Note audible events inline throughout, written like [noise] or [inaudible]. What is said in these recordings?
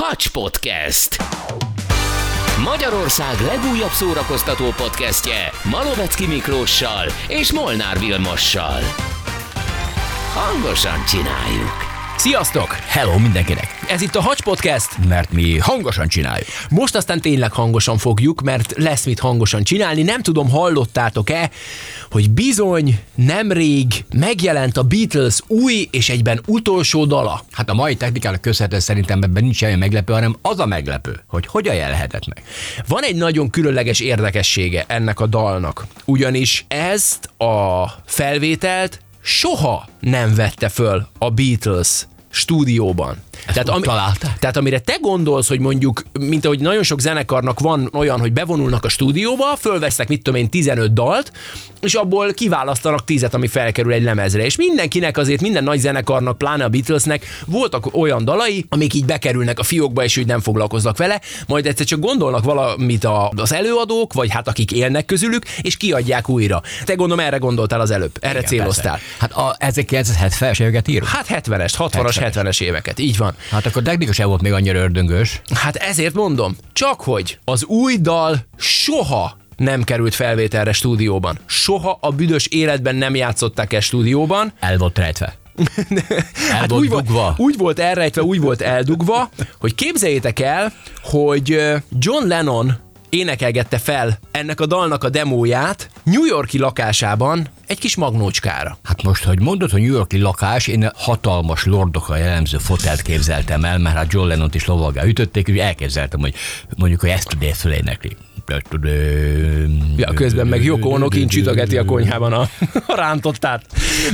Hacs Podcast. Magyarország legújabb szórakoztató podcastje Malovecki Miklóssal és Molnár Vilmossal. Hangosan csináljuk. Sziasztok! Hello mindenkinek! Ez itt a Hacs Podcast, mert mi hangosan csináljuk. Most aztán tényleg hangosan fogjuk, mert lesz mit hangosan csinálni. Nem tudom, hallottátok-e, hogy bizony nemrég megjelent a Beatles új és egyben utolsó dala. Hát a mai technikának köszönhetően szerintem ebben nincs semmi meglepő, hanem az a meglepő, hogy hogyan jelhetett meg. Van egy nagyon különleges érdekessége ennek a dalnak, ugyanis ezt a felvételt soha nem vette föl a Beatles stúdióban. Tehát, ami, tehát amire te gondolsz, hogy mondjuk, mint ahogy nagyon sok zenekarnak van olyan, hogy bevonulnak a stúdióba, fölvesznek mit tudom én 15 dalt, és abból kiválasztanak tízet, ami felkerül egy lemezre. És mindenkinek azért, minden nagy zenekarnak, pláne a Beatlesnek voltak olyan dalai, amik így bekerülnek a fiókba, és úgy nem foglalkoznak vele, majd egyszer csak gondolnak valamit a, az előadók, vagy hát akik élnek közülük, és kiadják újra. Te gondolom erre gondoltál az előbb, erre Igen, céloztál. Persze. Hát a, ezek 1970-es éveket írunk? Hát 70-es, 60-as, 70-es éveket, így van. Hát akkor technikus sem volt még annyira ördöngös. Hát ezért mondom, csak hogy az új dal soha nem került felvételre stúdióban. Soha a büdös életben nem játszották el stúdióban. El volt rejtve. [laughs] El hát volt úgy, dugva. Volt, úgy volt elrejtve, úgy volt eldugva, hogy képzeljétek el, hogy John Lennon énekelgette fel ennek a dalnak a demóját New Yorki lakásában egy kis magnócskára. Hát most, hogy mondod, hogy New Yorki lakás, én hatalmas lordokkal jellemző fotelt képzeltem el, mert hát John Lennon-t is lovagá ütötték, és elképzeltem, hogy mondjuk, ezt tudja fölénekli. Ja, közben meg Joko Ono kint csütögeti a konyhában a, a [laughs] rántottát.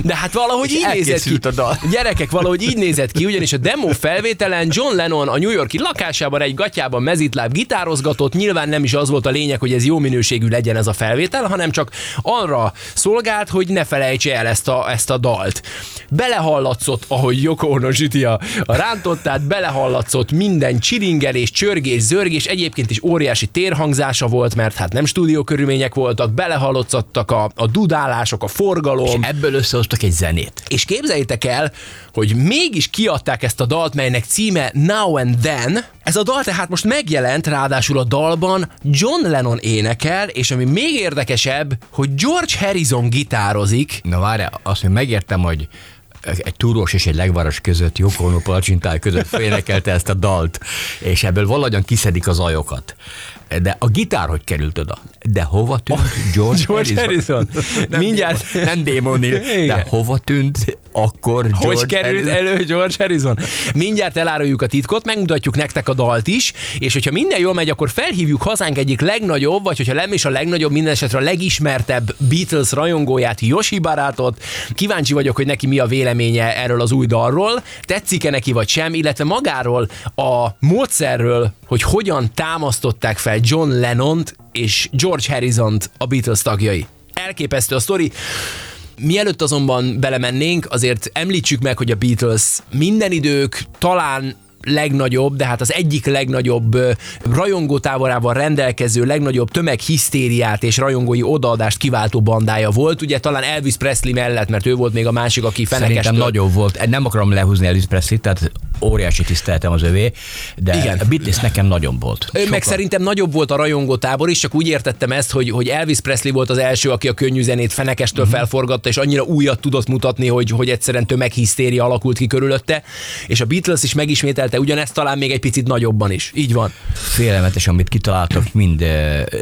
De hát valahogy így nézett ki. A dal. Gyerekek, valahogy így nézett ki, ugyanis a demo felvételen John Lennon a New Yorki lakásában egy gatyában mezitláb gitározgatott. Nyilván nem is az volt a lényeg, hogy ez jó minőségű legyen ez a felvétel, hanem csak arra szolgált, hogy ne felejtse el ezt a, ezt a dalt. Belehallatszott, ahogy Joko Ono süti a, a rántottát, belehallatszott minden csiringelés, csörgés, zörgés, egyébként is óriási térhangzása hatása volt, mert hát nem stúdió körülmények voltak, belehalottszottak a, a dudálások, a forgalom. És ebből összehoztak egy zenét. És képzeljétek el, hogy mégis kiadták ezt a dalt, melynek címe Now and Then. Ez a dal tehát most megjelent, ráadásul a dalban John Lennon énekel, és ami még érdekesebb, hogy George Harrison gitározik. Na várjál, azt hogy megértem, hogy egy túrós és egy legvaras között, Joko Ono között fénekelte ezt a dalt, és ebből valahogyan kiszedik az ajokat de a gitár hogy került oda? De hova tűnt oh, George, George Harrison? Harrison. nem, Mindjárt. Nem démonil. De hova tűnt akkor George Hogy került Harrison? elő George Harrison? Mindjárt eláruljuk a titkot, megmutatjuk nektek a dalt is, és hogyha minden jól megy, akkor felhívjuk hazánk egyik legnagyobb, vagy hogyha nem is a legnagyobb, minden esetre a legismertebb Beatles rajongóját, Yoshi barátot. Kíváncsi vagyok, hogy neki mi a véleménye erről az új dalról, tetszik-e neki vagy sem, illetve magáról a módszerről, hogy hogyan támasztották fel John Lennon-t és George Harrison-t a Beatles tagjai. Elképesztő a sztori. Mielőtt azonban belemennénk, azért említsük meg, hogy a Beatles minden idők talán legnagyobb, de hát az egyik legnagyobb rajongótáborával rendelkező, legnagyobb tömeghisztériát és rajongói odaadást kiváltó bandája volt. Ugye talán Elvis Presley mellett, mert ő volt még a másik, aki fenekes. Szerintem nagyobb volt. Nem akarom lehúzni Elvis Presley, tehát óriási tiszteltem az övé, de Igen. a Beatles nekem nagyobb volt. Ő meg szerintem nagyobb volt a rajongó tábor is, csak úgy értettem ezt, hogy, hogy Elvis Presley volt az első, aki a könnyű zenét fenekestől uh-huh. felforgatta, és annyira újat tudott mutatni, hogy, hogy egyszerűen tömeghisztéria alakult ki körülötte, és a Beatles is megismételte ugyanezt talán még egy picit nagyobban is. Így van. Félelmetes, amit kitaláltak mind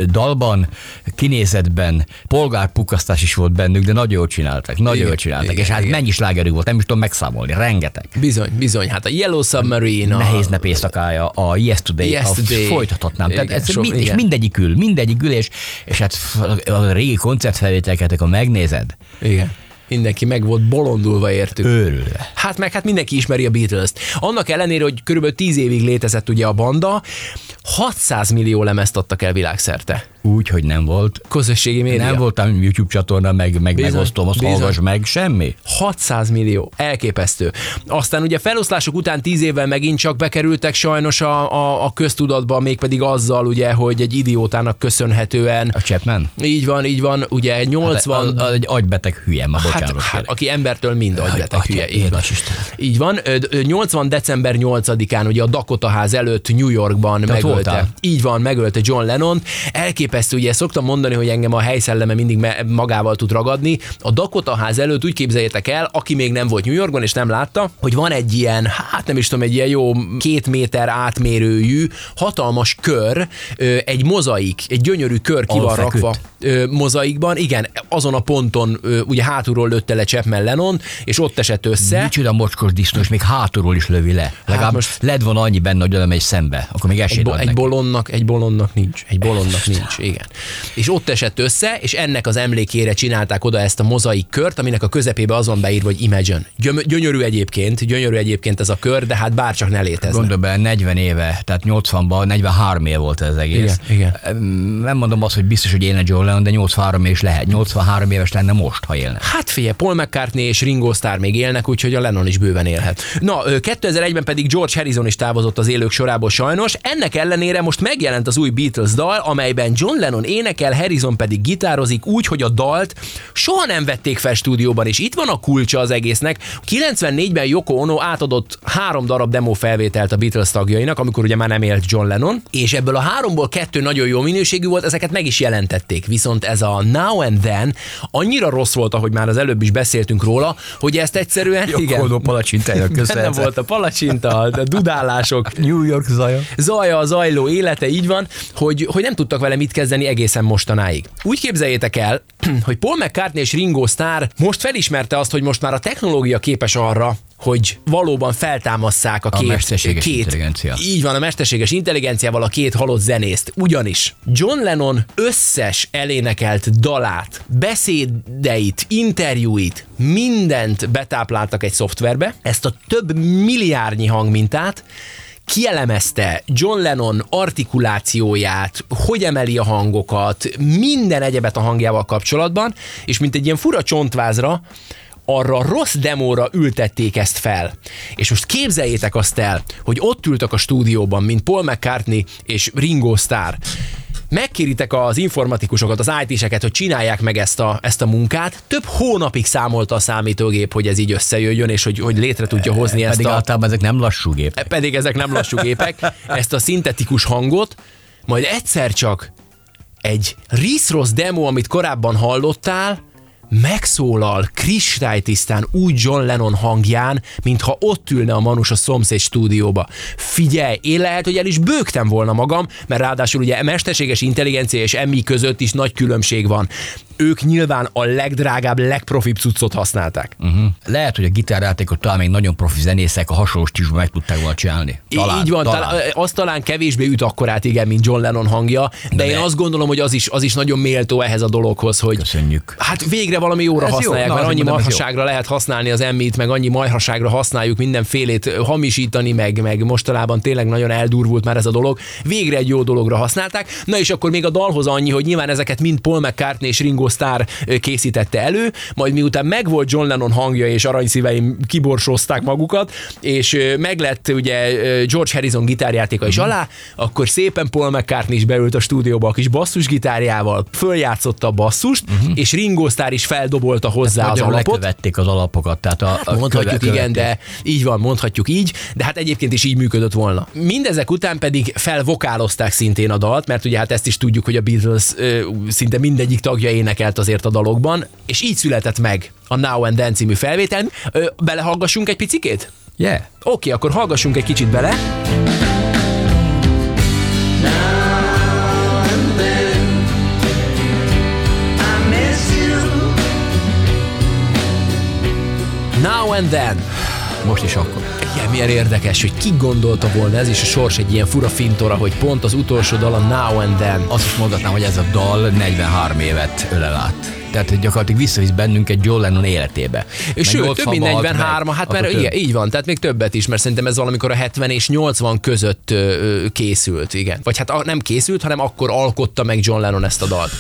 dalban, kinézetben, polgárpukasztás is volt bennük, de nagyon jól csináltak, nagyon jól csináltak, igen, és hát igen. mennyi slágerük volt, nem is tudom megszámolni, rengeteg. Bizony, bizony, hát a Yellow Submarine. A... Nehéz nap éjszakája, a Yesterday, Yesterday. A folytathatnám. Igen, Tehát ez so, mind, és mindegyik ül, mindegyik ül, és, és hát a régi koncertfelvételeket, ha megnézed. Igen mindenki meg volt bolondulva értük. Őrülve. Hát meg hát mindenki ismeri a Beatles-t. Annak ellenére, hogy kb. 10 évig létezett ugye a banda, 600 millió lemezt adtak el világszerte. Úgy, hogy nem volt. Közösségi média. Nem voltam YouTube csatorna, meg, meg Bizony, megosztom, azt bizony. hallgass meg, semmi. 600 millió. Elképesztő. Aztán ugye feloszlások után 10 évvel megint csak bekerültek sajnos a, a, a köztudatba, mégpedig azzal ugye, hogy egy idiótának köszönhetően A Chapman? így van, így van, ugye 80... Az, az egy agybeteg hülye, ma Hát, bocsánat. hát, aki embertől mind agybeteg atya, hülye. Így van. így van. Ö, ö, 80. december 8-án ugye a Dakota ház előtt New Yorkban megölte. voltál? Így van, megölte John Lennon. Elképesztő, ugye szoktam mondani, hogy engem a helyszelleme mindig magával tud ragadni. A Dakota ház előtt úgy képzeljétek el, aki még nem volt New Yorkban és nem látta, hogy van egy ilyen, hát nem is tudom, egy ilyen jó két méter átmérőjű, hatalmas kör, egy mozaik, egy gyönyörű kör ki van rakva mozaikban, igen, azon a ponton ugye hátulról lőtte le Chapman Lennon, és ott esett össze. Micsoda mocskos disznó, és még hátulról is lövi le. Legalább most- most... led van annyi benne, hogy megy szembe. Akkor még Egy, esélyt bo- egy neki. bolondnak, egy bolondnak nincs. Egy bolondnak nincs, igen. És ott esett össze, és ennek az emlékére csinálták oda ezt a mozaik kört, aminek a közepébe azon beírva, hogy Imagine. Gyöm- gyönyörű egyébként, gyönyörű egyébként ez a kör, de hát bárcsak ne létezne. Gondolj be, 40 éve, tehát 80-ban, 43 éve volt ez egész. Igen, igen. Nem mondom azt, hogy biztos, hogy élne John Lennon, de 83 is lehet. 83 éves lenne most, ha élne. Hát figyelj, Paul McCartney és Ringo Starr még élnek, úgyhogy a Lennon is bőven élhet. Na, ö, 2001-ben pedig George Harrison is távozott az élők sorából sajnos. Ennek ellenére most megjelent az új Beatles dal, amelyben John Lennon énekel, Harrison pedig gitározik úgy, hogy a dalt soha nem vették fel stúdióban, és itt van a kulcsa az egésznek. 94-ben Yoko Ono átadott három darab demo felvételt a Beatles tagjainak, amikor ugye már nem élt John Lennon, és ebből a háromból kettő nagyon jó minőségű volt, ezeket meg is jelentették. Viszont ez a Now and Then annyira rossz volt, ahogy már az előbb is beszéltünk róla, hogy ezt egyszerűen Jogkodó palacsintájának benne köszönhető. volt a palacsinta, a dudálások, New York zaja. zaja, a zajló élete, így van, hogy, hogy nem tudtak vele mit kezdeni egészen mostanáig. Úgy képzeljétek el, [clears throat] hogy Paul McCartney és Ringo Starr most felismerte azt, hogy most már a technológia képes arra, hogy valóban feltámasszák a, A két, mesterséges két, intelligencia. Így van, a mesterséges intelligenciával a két halott zenészt. Ugyanis John Lennon összes elénekelt dalát, beszédeit, interjúit, mindent betápláltak egy szoftverbe, ezt a több milliárdnyi hangmintát, kielemezte John Lennon artikulációját, hogy emeli a hangokat, minden egyebet a hangjával kapcsolatban, és mint egy ilyen fura csontvázra, arra rossz demóra ültették ezt fel. És most képzeljétek azt el, hogy ott ültek a stúdióban, mint Paul McCartney és Ringo Starr, megkéritek az informatikusokat, az IT-seket, hogy csinálják meg ezt a, ezt a munkát. Több hónapig számolta a számítógép, hogy ez így összejöjjön, és hogy, hogy létre tudja hozni ezt Pedig a... általában ezek nem lassú gépek. Pedig ezek nem lassú gépek, ezt a szintetikus hangot, majd egyszer csak egy Riss demo, amit korábban hallottál, megszólal kristálytisztán úgy John Lennon hangján, mintha ott ülne a manus a szomszéd stúdióba. Figyelj, én lehet, hogy el is bőgtem volna magam, mert ráadásul ugye mesterséges intelligencia és emmi között is nagy különbség van. Ők nyilván a legdrágább, legprofibb cuccot használták. Uh-huh. Lehet, hogy a gitárjátékot talán még nagyon profi zenészek a hasonló stílusban meg tudták volna csinálni. Talán, így van, talán. talán. az talán kevésbé üt akkorát, igen, mint John Lennon hangja, de, de én de- azt gondolom, hogy az is, az is nagyon méltó ehhez a dologhoz, hogy Köszönjük. Hát végre valami jóra Ez jó, használják, na, mert annyi jó. marhaságra lehet használni az emmit, meg annyi marhaságra használjuk mindenfélét hamisítani, meg, meg mostanában tényleg nagyon eldurvult már ez a dolog. Végre egy jó dologra használták. Na és akkor még a dalhoz annyi, hogy nyilván ezeket mind Paul McCartney és Ringo Ö, készítette elő, majd miután megvolt John Lennon hangja és aranyszíveim kiborsozták magukat, és meglett ugye George Harrison gitárjátéka Mhm. is alá, akkor szépen Paul McCartney is beült a stúdióba a kis basszusgitárjával, följátszotta a basszust, és Ringo Starr is feldobolta hozzá az Nagyon alapot. lekövették az alapokat. Tehát a, a Mondhatjuk köve- igen, de így van, mondhatjuk így, de hát egyébként is így működött volna. Mindezek után pedig felvokálozták szintén a dalt, mert ugye hát ezt is tudjuk, hogy a Beatles ö, szinte mindegyik tagja énekelt azért a dalokban, és így született meg a Now and Then című felvétel. Ö, belehallgassunk egy picikét? Yeah. Oké, akkor hallgassunk egy kicsit bele. Now and then. Most is akkor. Igen, milyen érdekes, hogy ki gondolta volna ez, és a sors egy ilyen fura fintora, hogy pont az utolsó dal a Now and Then. Azt is mondhatnám, hogy ez a dal 43 évet ölel át. Tehát gyakorlatilag visszavisz egy John Lennon életébe. És Sőt, több mint 43, meg, hát mert igen, így van, tehát még többet is, mert szerintem ez valamikor a 70 és 80 között ö, készült, igen. Vagy hát nem készült, hanem akkor alkotta meg John Lennon ezt a dalt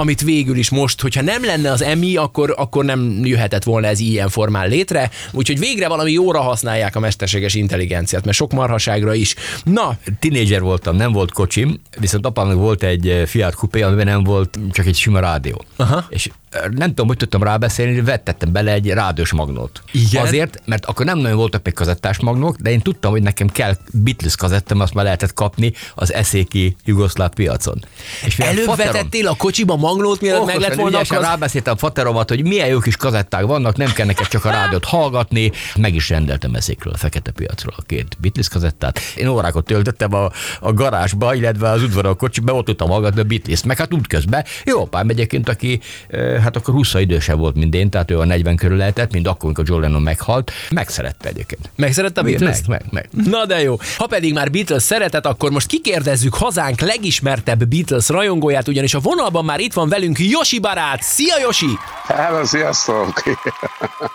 amit végül is most, hogyha nem lenne az EMI, akkor, akkor nem jöhetett volna ez ilyen formán létre, úgyhogy végre valami jóra használják a mesterséges intelligenciát, mert sok marhaságra is. Na, Tinédzser voltam, nem volt kocsim, viszont apámnak volt egy Fiat Coupé, amiben nem volt csak egy sima rádió. Aha. És nem tudom, hogy tudtam rábeszélni, vettettem bele egy rádiós magnót. Igen? Azért, mert akkor nem nagyon voltak még kazettás magnók, de én tudtam, hogy nekem kell Beatles kazettem, azt már lehetett kapni az eszéki jugoszláv piacon. És Előbb faterom... vetettél a kocsiba magnót, mielőtt meg lett volna akkor... rábeszéltem fateromat, hogy milyen jó kis kazetták vannak, nem kell neked csak a rádiót hallgatni. Meg is rendeltem eszékről, a fekete piacról a két Beatles kazettát. Én órákat töltöttem a, a garázsba, illetve az udvaron a kocsiba, ott tudtam hallgatni a Beatles-t, meg hát útközben. Jó apám egyébként, aki hát akkor 20 idősebb volt, mint én, tehát ő a 40 körül lehetett, mint akkor, amikor John Lennon meghalt. Megszerette egyébként. Megszerette a Beatles? Meg, meg, meg. Na de jó. Ha pedig már Beatles szeretet, akkor most kikérdezzük hazánk legismertebb Beatles rajongóját, ugyanis a vonalban már itt van velünk Josi barát. Szia Josi! Hello, sziasztok!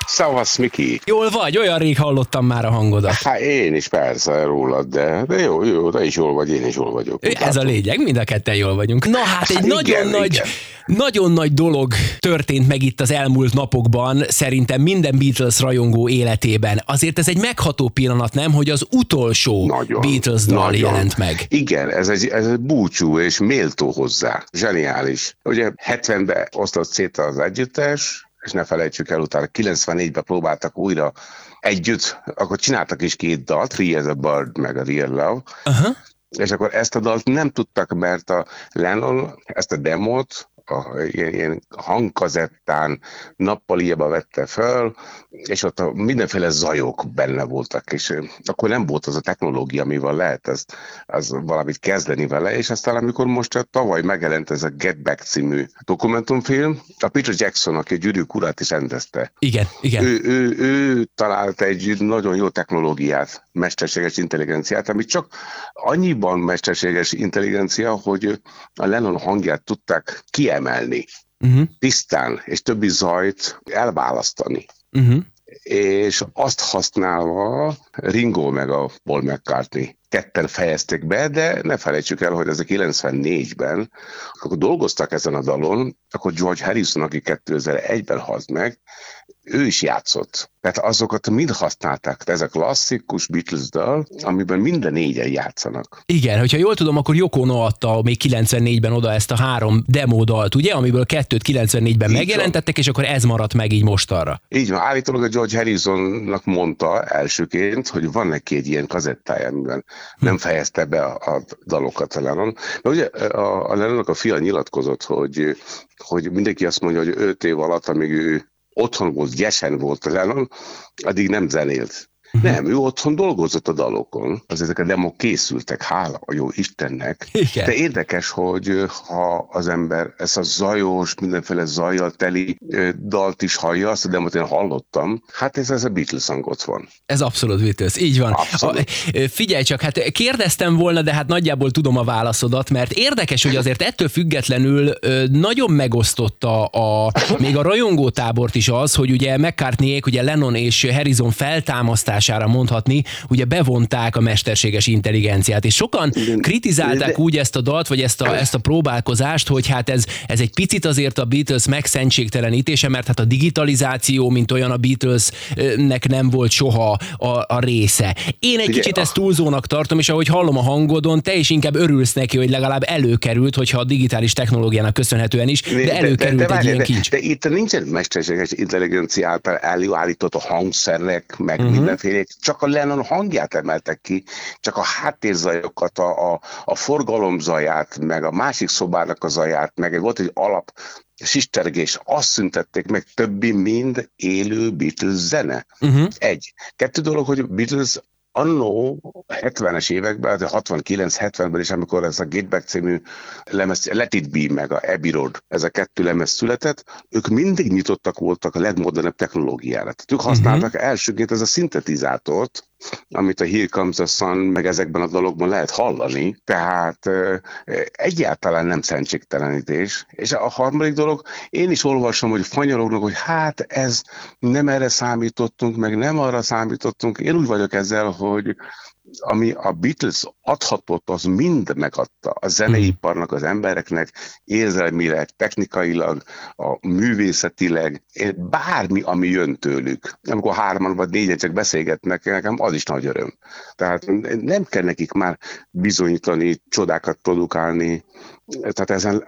Szavasz, Miki! Jól vagy? Olyan rég hallottam már a hangodat. Hát én is persze rólad, de, de jó, jó, te is jól vagy, én is jól vagyok. Ez a lényeg, mind a ketten jól vagyunk. Na hát egy hát nagyon igen, nagy, igen. Nagyon nagy dolog történt meg itt az elmúlt napokban, szerintem minden Beatles rajongó életében. Azért ez egy megható pillanat, nem, hogy az utolsó nagyon, Beatles dal nagyon. jelent meg. Igen, ez egy, ez egy búcsú és méltó hozzá. Zseniális. Ugye 70-ben osztott szét az együttes, és ne felejtsük el, utána 94-ben próbáltak újra együtt, akkor csináltak is két dalt, Free as a Bird, meg a Real Love, uh-huh. és akkor ezt a dalt nem tudtak, mert a Lennon ezt a demót a, ilyen, ilyen hangkazettán nappaliába vette föl, és ott a mindenféle zajok benne voltak, és akkor nem volt az a technológia, amivel lehet ez, az valamit kezdeni vele, és aztán amikor most tavaly megjelent ez a Get Back című dokumentumfilm, a Peter Jackson, aki a gyűrűk urát is rendezte. Igen, igen. Ő, ő, ő talált egy nagyon jó technológiát, mesterséges intelligenciát, ami csak annyiban mesterséges intelligencia, hogy a Lennon hangját tudták kiemelni, uh-huh. tisztán, és többi zajt elválasztani. Uh-huh. És azt használva Ringo meg a Paul McCartney ketten fejezték be, de ne felejtsük el, hogy ez a 94-ben, akkor dolgoztak ezen a dalon, akkor George Harrison, aki 2001-ben halt meg, ő is játszott. Tehát azokat mind használták. Ez a klasszikus Beatles dal, amiben minden négyen játszanak. Igen, hogyha jól tudom, akkor Yoko Ono adta még 94-ben oda ezt a három demo dalt, ugye, amiből kettőt 94-ben így megjelentettek, van. és akkor ez maradt meg így most arra. Így van, állítólag a George Harrisonnak mondta elsőként, hogy van neki egy ilyen kazettája, amiben hm. nem fejezte be a, a dalokat a Lennon. De ugye a, a Lennonnak a fia nyilatkozott, hogy, hogy mindenki azt mondja, hogy öt év alatt, amíg ő otthon volt, gyesen volt Lennon, addig nem zenélt. Uh-huh. Nem, ő otthon dolgozott a dalokon, az ezek a demok készültek, hála a jó Istennek. Igen. De érdekes, hogy ha az ember ezt a zajos, mindenféle zajjal teli dalt is hallja, azt a demot én hallottam, hát ez, ez a Beatles hangot van. Ez abszolút Beatles, így van. A, figyelj csak, hát kérdeztem volna, de hát nagyjából tudom a válaszodat, mert érdekes, hogy azért ettől függetlenül nagyon megosztotta a, még a rajongótábort is az, hogy ugye McCartneyék, ugye Lennon és Harrison feltámasztás hatására mondhatni, ugye bevonták a mesterséges intelligenciát, és sokan kritizálták úgy ezt a dalt, vagy ezt a, ezt a próbálkozást, hogy hát ez, ez egy picit azért a Beatles megszentségtelenítése, mert hát a digitalizáció, mint olyan a Beatlesnek nem volt soha a, a része. Én egy kicsit ezt túlzónak tartom, és ahogy hallom a hangodon, te is inkább örülsz neki, hogy legalább előkerült, hogyha a digitális technológiának köszönhetően is, de előkerült de, de, de, egy ilyen kincs. De, de itt nincsen mesterséges intelligencia által előállított a hangszerek, meg uh-huh. mindenféle hangvérék, csak a Lennon hangját emeltek ki, csak a háttérzajokat, a, a, a forgalomzaját, meg a másik szobának a zaját, meg volt egy alap sistergés, azt szüntették meg többi, mind élő Beatles zene. Uh-huh. Egy. Kettő dolog, hogy Beatles annó 70-es években, 69-70-ben is, amikor ez a Get Back című lemez, Let It Be, meg a Abbey Road, ez a kettő lemez született, ők mindig nyitottak voltak a legmodernebb technológiára. Tehát ők használtak uh-huh. elsőként ez a szintetizátort, amit a Here Comes the Sun, meg ezekben a dologban lehet hallani, tehát egyáltalán nem szentségtelenítés. És a harmadik dolog, én is olvasom, hogy fanyarognak, hogy hát ez nem erre számítottunk, meg nem arra számítottunk. Én úgy vagyok ezzel, hogy ami a Beatles adhatott, az mind megadta a zeneiparnak, az embereknek érzelmileg, technikailag, a művészetileg, bármi, ami jön tőlük. Amikor hárman vagy négyen csak beszélgetnek, nekem az is nagy öröm. Tehát nem kell nekik már bizonyítani, csodákat produkálni, tehát ezen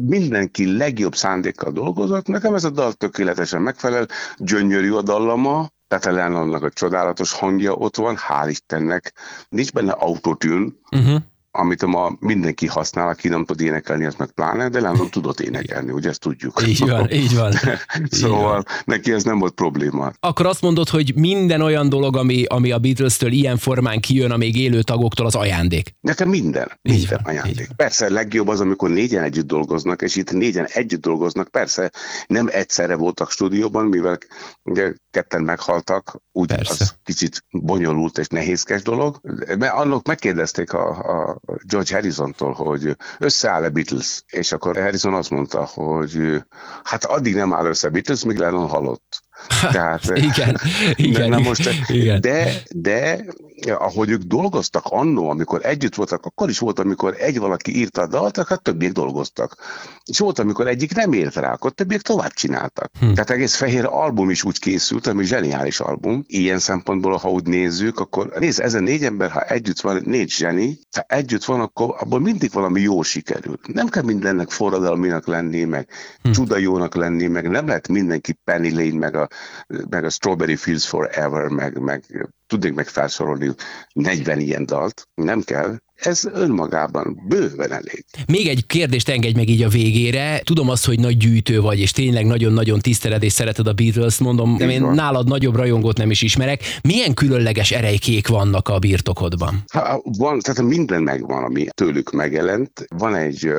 mindenki legjobb szándékkal dolgozott. Nekem ez a dal tökéletesen megfelel, gyönyörű a dallama, Peter Lennonnak a csodálatos hangja ott van, hál' Istennek. Nincs benne autotune, uh-huh amit ma mindenki használ, aki nem tud énekelni, ezt meg pláne, de nem tudott énekelni, ugye ezt tudjuk. Így van, így van. [laughs] szóval van. neki ez nem volt probléma. Akkor azt mondod, hogy minden olyan dolog, ami, ami a Beatles-től ilyen formán kijön a még élő tagoktól, az ajándék. Nekem minden, minden van, ajándék. Persze legjobb az, amikor négyen együtt dolgoznak, és itt négyen együtt dolgoznak, persze nem egyszerre voltak stúdióban, mivel ugye ketten meghaltak, úgy persze. az kicsit bonyolult és nehézkes dolog. Mert annak megkérdezték a, a George Harrison-tól, hogy összeáll-e Beatles, és akkor Harrison azt mondta, hogy hát addig nem áll össze Beatles, míg Lennon halott. [laughs] Tehát, [laughs] igen, [laughs] igen, de, most, igen. De, de ahogy ők dolgoztak annó, amikor együtt voltak, akkor is volt, amikor egy valaki írta a dalt, hát többiek dolgoztak. És volt, amikor egyik nem ért rá, akkor többiek tovább csináltak. Hm. Tehát egész fehér album is úgy készült, ami zseniális album. Ilyen szempontból, ha úgy nézzük, akkor nézd, ezen négy ember, ha együtt van, négy zseni, ha együtt van, akkor abból mindig valami jó sikerül. Nem kell mindennek forradalminak lenni, meg hm. csuda jónak lenni, meg nem lehet mindenki Penny Lane, meg a, meg a Strawberry Fields Forever, meg, meg tudnék meg felsorolni 40 ilyen dalt, nem kell, ez önmagában bőven elég. Még egy kérdést engedj meg így a végére. Tudom azt, hogy nagy gyűjtő vagy, és tényleg nagyon-nagyon tiszteled és szereted a Beatles, mondom, de én van. nálad nagyobb rajongót nem is ismerek. Milyen különleges erejkék vannak a birtokodban? Ha, van, tehát minden megvan, ami tőlük megjelent. Van egy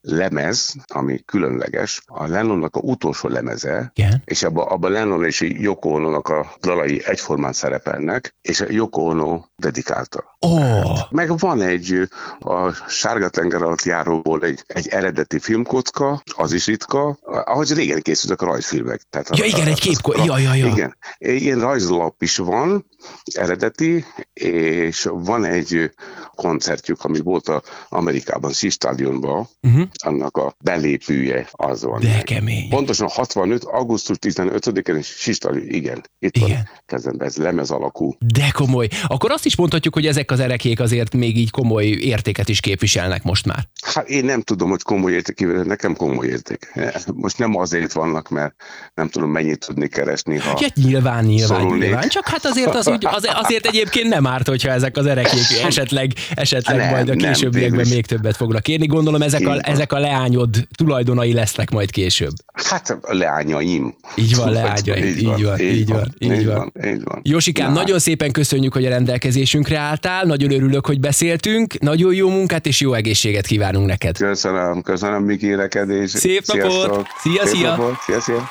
lemez, ami különleges, a Lennonnak a utolsó lemeze, Igen. és abban abba Lennon és Yoko Ono-nak a dalai egyformán szerepelnek, és a Yoko Ono dedikálta. Oh. Meg van egy a Sárga tenger alatt járóból egy, egy eredeti filmkocka, az is ritka, ahogy régen készültek a rajzfilmek. Tehát ja, a, igen, egy kép, ja, ja, ja. Igen, ilyen rajzlap is van, eredeti, és van egy koncertjük, ami volt a Amerikában, Stadionban, uh-huh. annak a belépője az van. De kemény. Pontosan 65. augusztus 15-én Stadion, igen, itt igen. van kezemben, ez lemez alakú. De komoly. Akkor azt is mondhatjuk, hogy ezek az erekék azért még így komoly értéket is képviselnek most már. Hát én nem tudom, hogy komoly érték, nekem komoly érték. Most nem azért vannak, mert nem tudom mennyit tudni keresni. Ha ja, nyilván, nyilván, nyilván. Csak hát azért az úgy, az, azért egyébként nem árt, hogyha ezek az erekék [laughs] esetleg, esetleg nem, majd a későbbiekben még többet fognak érni. Gondolom ezek a, ezek a leányod tulajdonai lesznek majd később. Hát a leányaim. Így van, leányaim. Így, így van, így van, így van. Így van. Jósikám, nagyon szépen köszönjük, hogy a rendelkezésünkre álltál. Nagyon örülök, hogy beszéltünk. Nagyon jó munkát és jó egészséget kívánunk neked. Köszönöm, köszönöm Miki neked, és Szép napot! Szia, Szép szia! Napot. Szia, szia!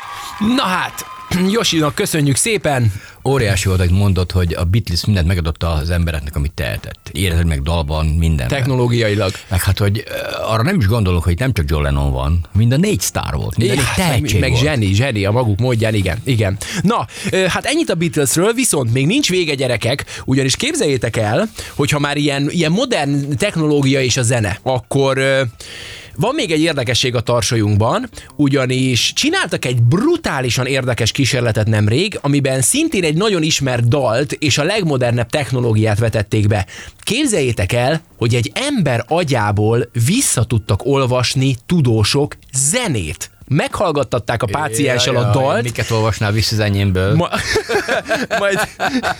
Na hát, Josinak köszönjük szépen. Óriási volt, hogy mondod, hogy a Beatles mindent megadott az embereknek, amit tehetett. Érezd meg dalban, minden. Technológiailag. Meg hát, hogy arra nem is gondolok, hogy nem csak John Lennon van, mind a négy sztár volt, minden hát, tehetség meg, meg volt. zseni, zseni a maguk módján, igen, igen. Na, hát ennyit a Beatlesről, viszont még nincs vége gyerekek, ugyanis képzeljétek el, hogyha már ilyen, ilyen modern technológia és a zene, akkor van még egy érdekesség a tarsolyunkban, ugyanis csináltak egy brutálisan érdekes kísérletet nemrég, amiben szintén egy nagyon ismert dalt és a legmodernebb technológiát vetették be. Képzeljétek el, hogy egy ember agyából vissza tudtak olvasni tudósok zenét meghallgattatták a pácienssel a dalt. Miket olvasnál vissza az enyémből? Ma, [laughs] majd,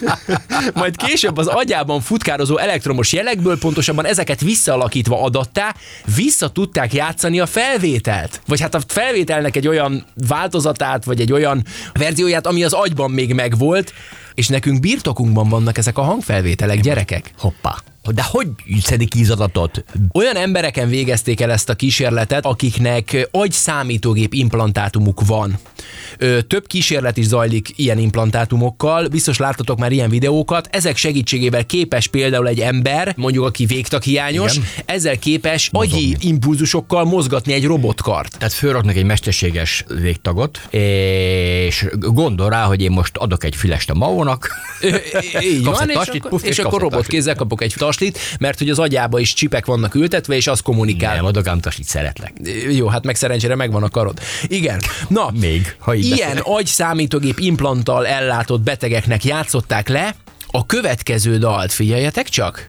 [laughs] majd később az agyában futkározó elektromos jelekből, pontosabban ezeket visszaalakítva adattá, vissza tudták játszani a felvételt. Vagy hát a felvételnek egy olyan változatát, vagy egy olyan verzióját, ami az agyban még megvolt, és nekünk birtokunkban vannak ezek a hangfelvételek, gyerekek. Hoppá. De hogy szedik ki az adatot? Olyan embereken végezték el ezt a kísérletet, akiknek agy számítógép implantátumuk van. Ö, több kísérlet is zajlik ilyen implantátumokkal, biztos láttatok már ilyen videókat. Ezek segítségével képes például egy ember, mondjuk aki végtaghiányos, Igen. ezzel képes Mozogni. agyi impulzusokkal mozgatni egy robotkart. Tehát fölraknak egy mesterséges végtagot, és gondol rá, hogy én most adok egy fülest a Maónak, [laughs] Így van, és, taslit, akkor, puf, és és akkor robotkézzel kapok egy taslit, mert hogy az agyába is csipek vannak ültetve, és az kommunikál. nem adok ám taslit, szeretlek. Jó, hát meg szerencsére megvan a karod. Igen. Na, Még, ha így ilyen beszélek. agy számítógép implanttal ellátott betegeknek játszották le a következő dalt. Figyeljetek csak!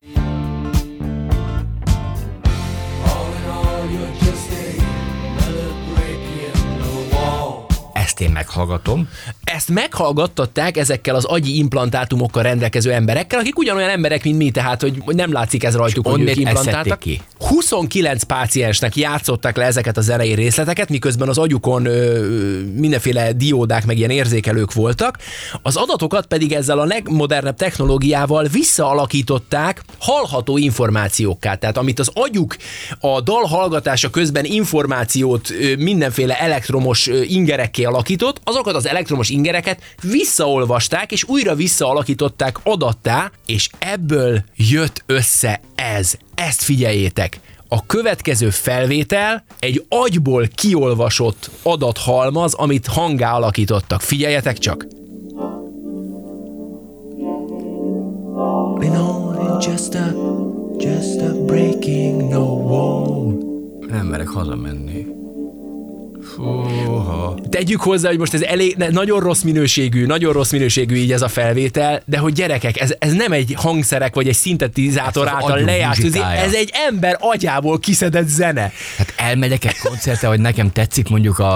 Ezt én meghallgatom. Ezt meghallgattatták ezekkel az agyi implantátumokkal rendelkező emberekkel, akik ugyanolyan emberek, mint mi, tehát hogy nem látszik ez rajtuk, hogy ők implantáltak. eszedték 29 páciensnek játszották le ezeket a zenei részleteket, miközben az agyukon ö, mindenféle diódák, meg ilyen érzékelők voltak. Az adatokat pedig ezzel a legmodernebb technológiával visszaalakították hallható információkká. Tehát amit az agyuk a dal hallgatása közben információt ö, mindenféle elektromos ingerekké alakított, azokat az elektromos ingereket visszaolvasták, és újra visszaalakították adattá, és ebből jött össze ez. Ezt figyeljétek! A következő felvétel egy agyból kiolvasott adathalmaz, amit hangá alakítottak. Figyeljetek csak! Been on just a, just a breaking no wall. Nem merek hazamenni. Fúha. Tegyük hozzá, hogy most ez elég, ne, nagyon rossz minőségű, nagyon rossz minőségű így ez a felvétel, de hogy gyerekek, ez, ez nem egy hangszerek vagy egy szintetizátor az által lejátszott, muzsikája. ez egy ember agyából kiszedett zene. Hát elmegyek egy koncertre, hogy nekem tetszik mondjuk a,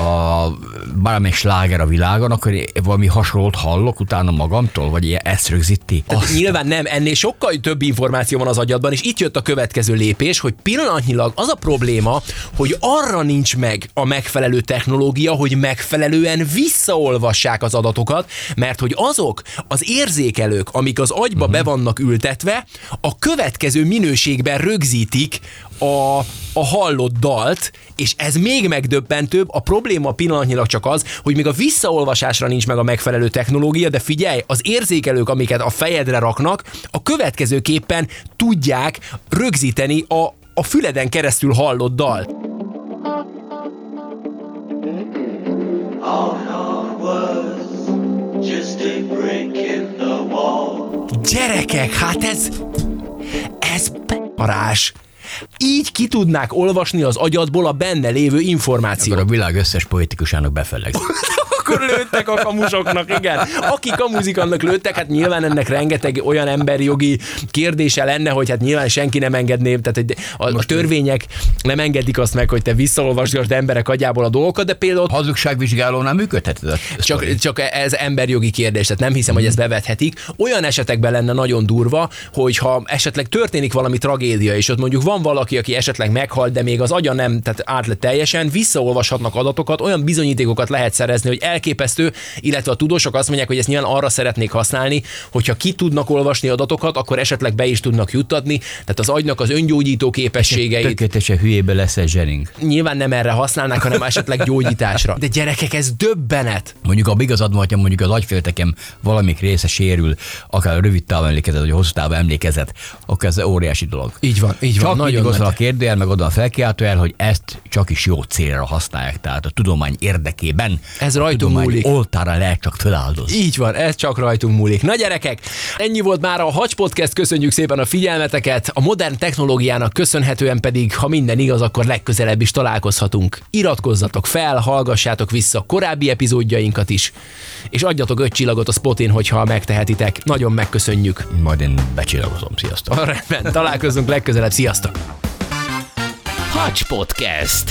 a bármelyik sláger a világon, akkor valami hasonlót hallok utána magamtól, vagy ilyen ezt rögzíti. Tehát Azt nyilván nem, ennél sokkal több információ van az agyadban, és itt jött a következő lépés, hogy pillanatnyilag az a probléma, hogy arra nincs meg a megfelelő technológia, hogy megfelelően visszaolvassák az adatokat, mert hogy azok az érzékelők, amik az agyba be vannak ültetve, a következő minőségben rögzítik a, a hallott dalt, és ez még megdöbbentőbb, a probléma pillanatnyilag csak az, hogy még a visszaolvasásra nincs meg a megfelelő technológia, de figyelj, az érzékelők, amiket a fejedre raknak, a következőképpen tudják rögzíteni a, a füleden keresztül hallott dalt. Gyerekek, hát ez... Ez parás. Így ki tudnák olvasni az agyadból a benne lévő információt. akkor a világ összes politikusának befeleg. [laughs] akkor lőttek a kamusoknak, igen. Aki kamuzik, annak lőttek, hát nyilván ennek rengeteg olyan emberi jogi kérdése lenne, hogy hát nyilván senki nem engedné, tehát egy- a, a törvények nem engedik azt meg, hogy te visszaolvasgasd emberek agyából a dolgokat, de például Hazugságvizsgálónál működheted a csak, csak ez emberjogi kérdés, tehát nem hiszem, hogy ezt bevethetik. Olyan esetekben lenne nagyon durva, hogyha esetleg történik valami tragédia, és ott mondjuk van valaki, aki esetleg meghalt, de még az agya nem tehát át lett teljesen, visszaolvashatnak adatokat, olyan bizonyítékokat lehet szerezni, hogy elképesztő, illetve a tudósok azt mondják, hogy ezt nyilván arra szeretnék használni, hogyha ki tudnak olvasni adatokat, akkor esetleg be is tudnak juttatni, tehát az agynak az öngyógyító képességeit Tökéletesen hülyébe lesz egy zsering. nyilván nem erre használnák, hanem esetleg gyógyításra. De gyerekek, ez döbbenet. Mondjuk a igazad van, mondjuk az agyféltekem valamik része sérül, akár rövid távon emlékezet, vagy hosszú távon emlékezet, akkor ez óriási dolog. Így van, így van, Csak nagyon van a kérdőjel, meg oda a felkiáltójel, hogy ezt csak is jó célra használják, tehát a tudomány érdekében. Ez a rajtunk múlik. oltára lehet csak feláldozni. Így van, ez csak rajtunk múlik. Na gyerekek, ennyi volt már a Hacs Podcast, köszönjük szépen a figyelmeteket. A modern technológiának köszönhetően pedig, ha minden igaz, akkor legközelebb is találkozhatunk. Iratkozzatok fel, hallgassátok vissza a korábbi epizódjainkat is, és adjatok öt csillagot a Spotin, hogyha megtehetitek. Nagyon megköszönjük. Majd én becsillagozom. Sziasztok! Ah, [laughs] Rendben, találkozunk legközelebb. Sziasztok! Hacs Podcast.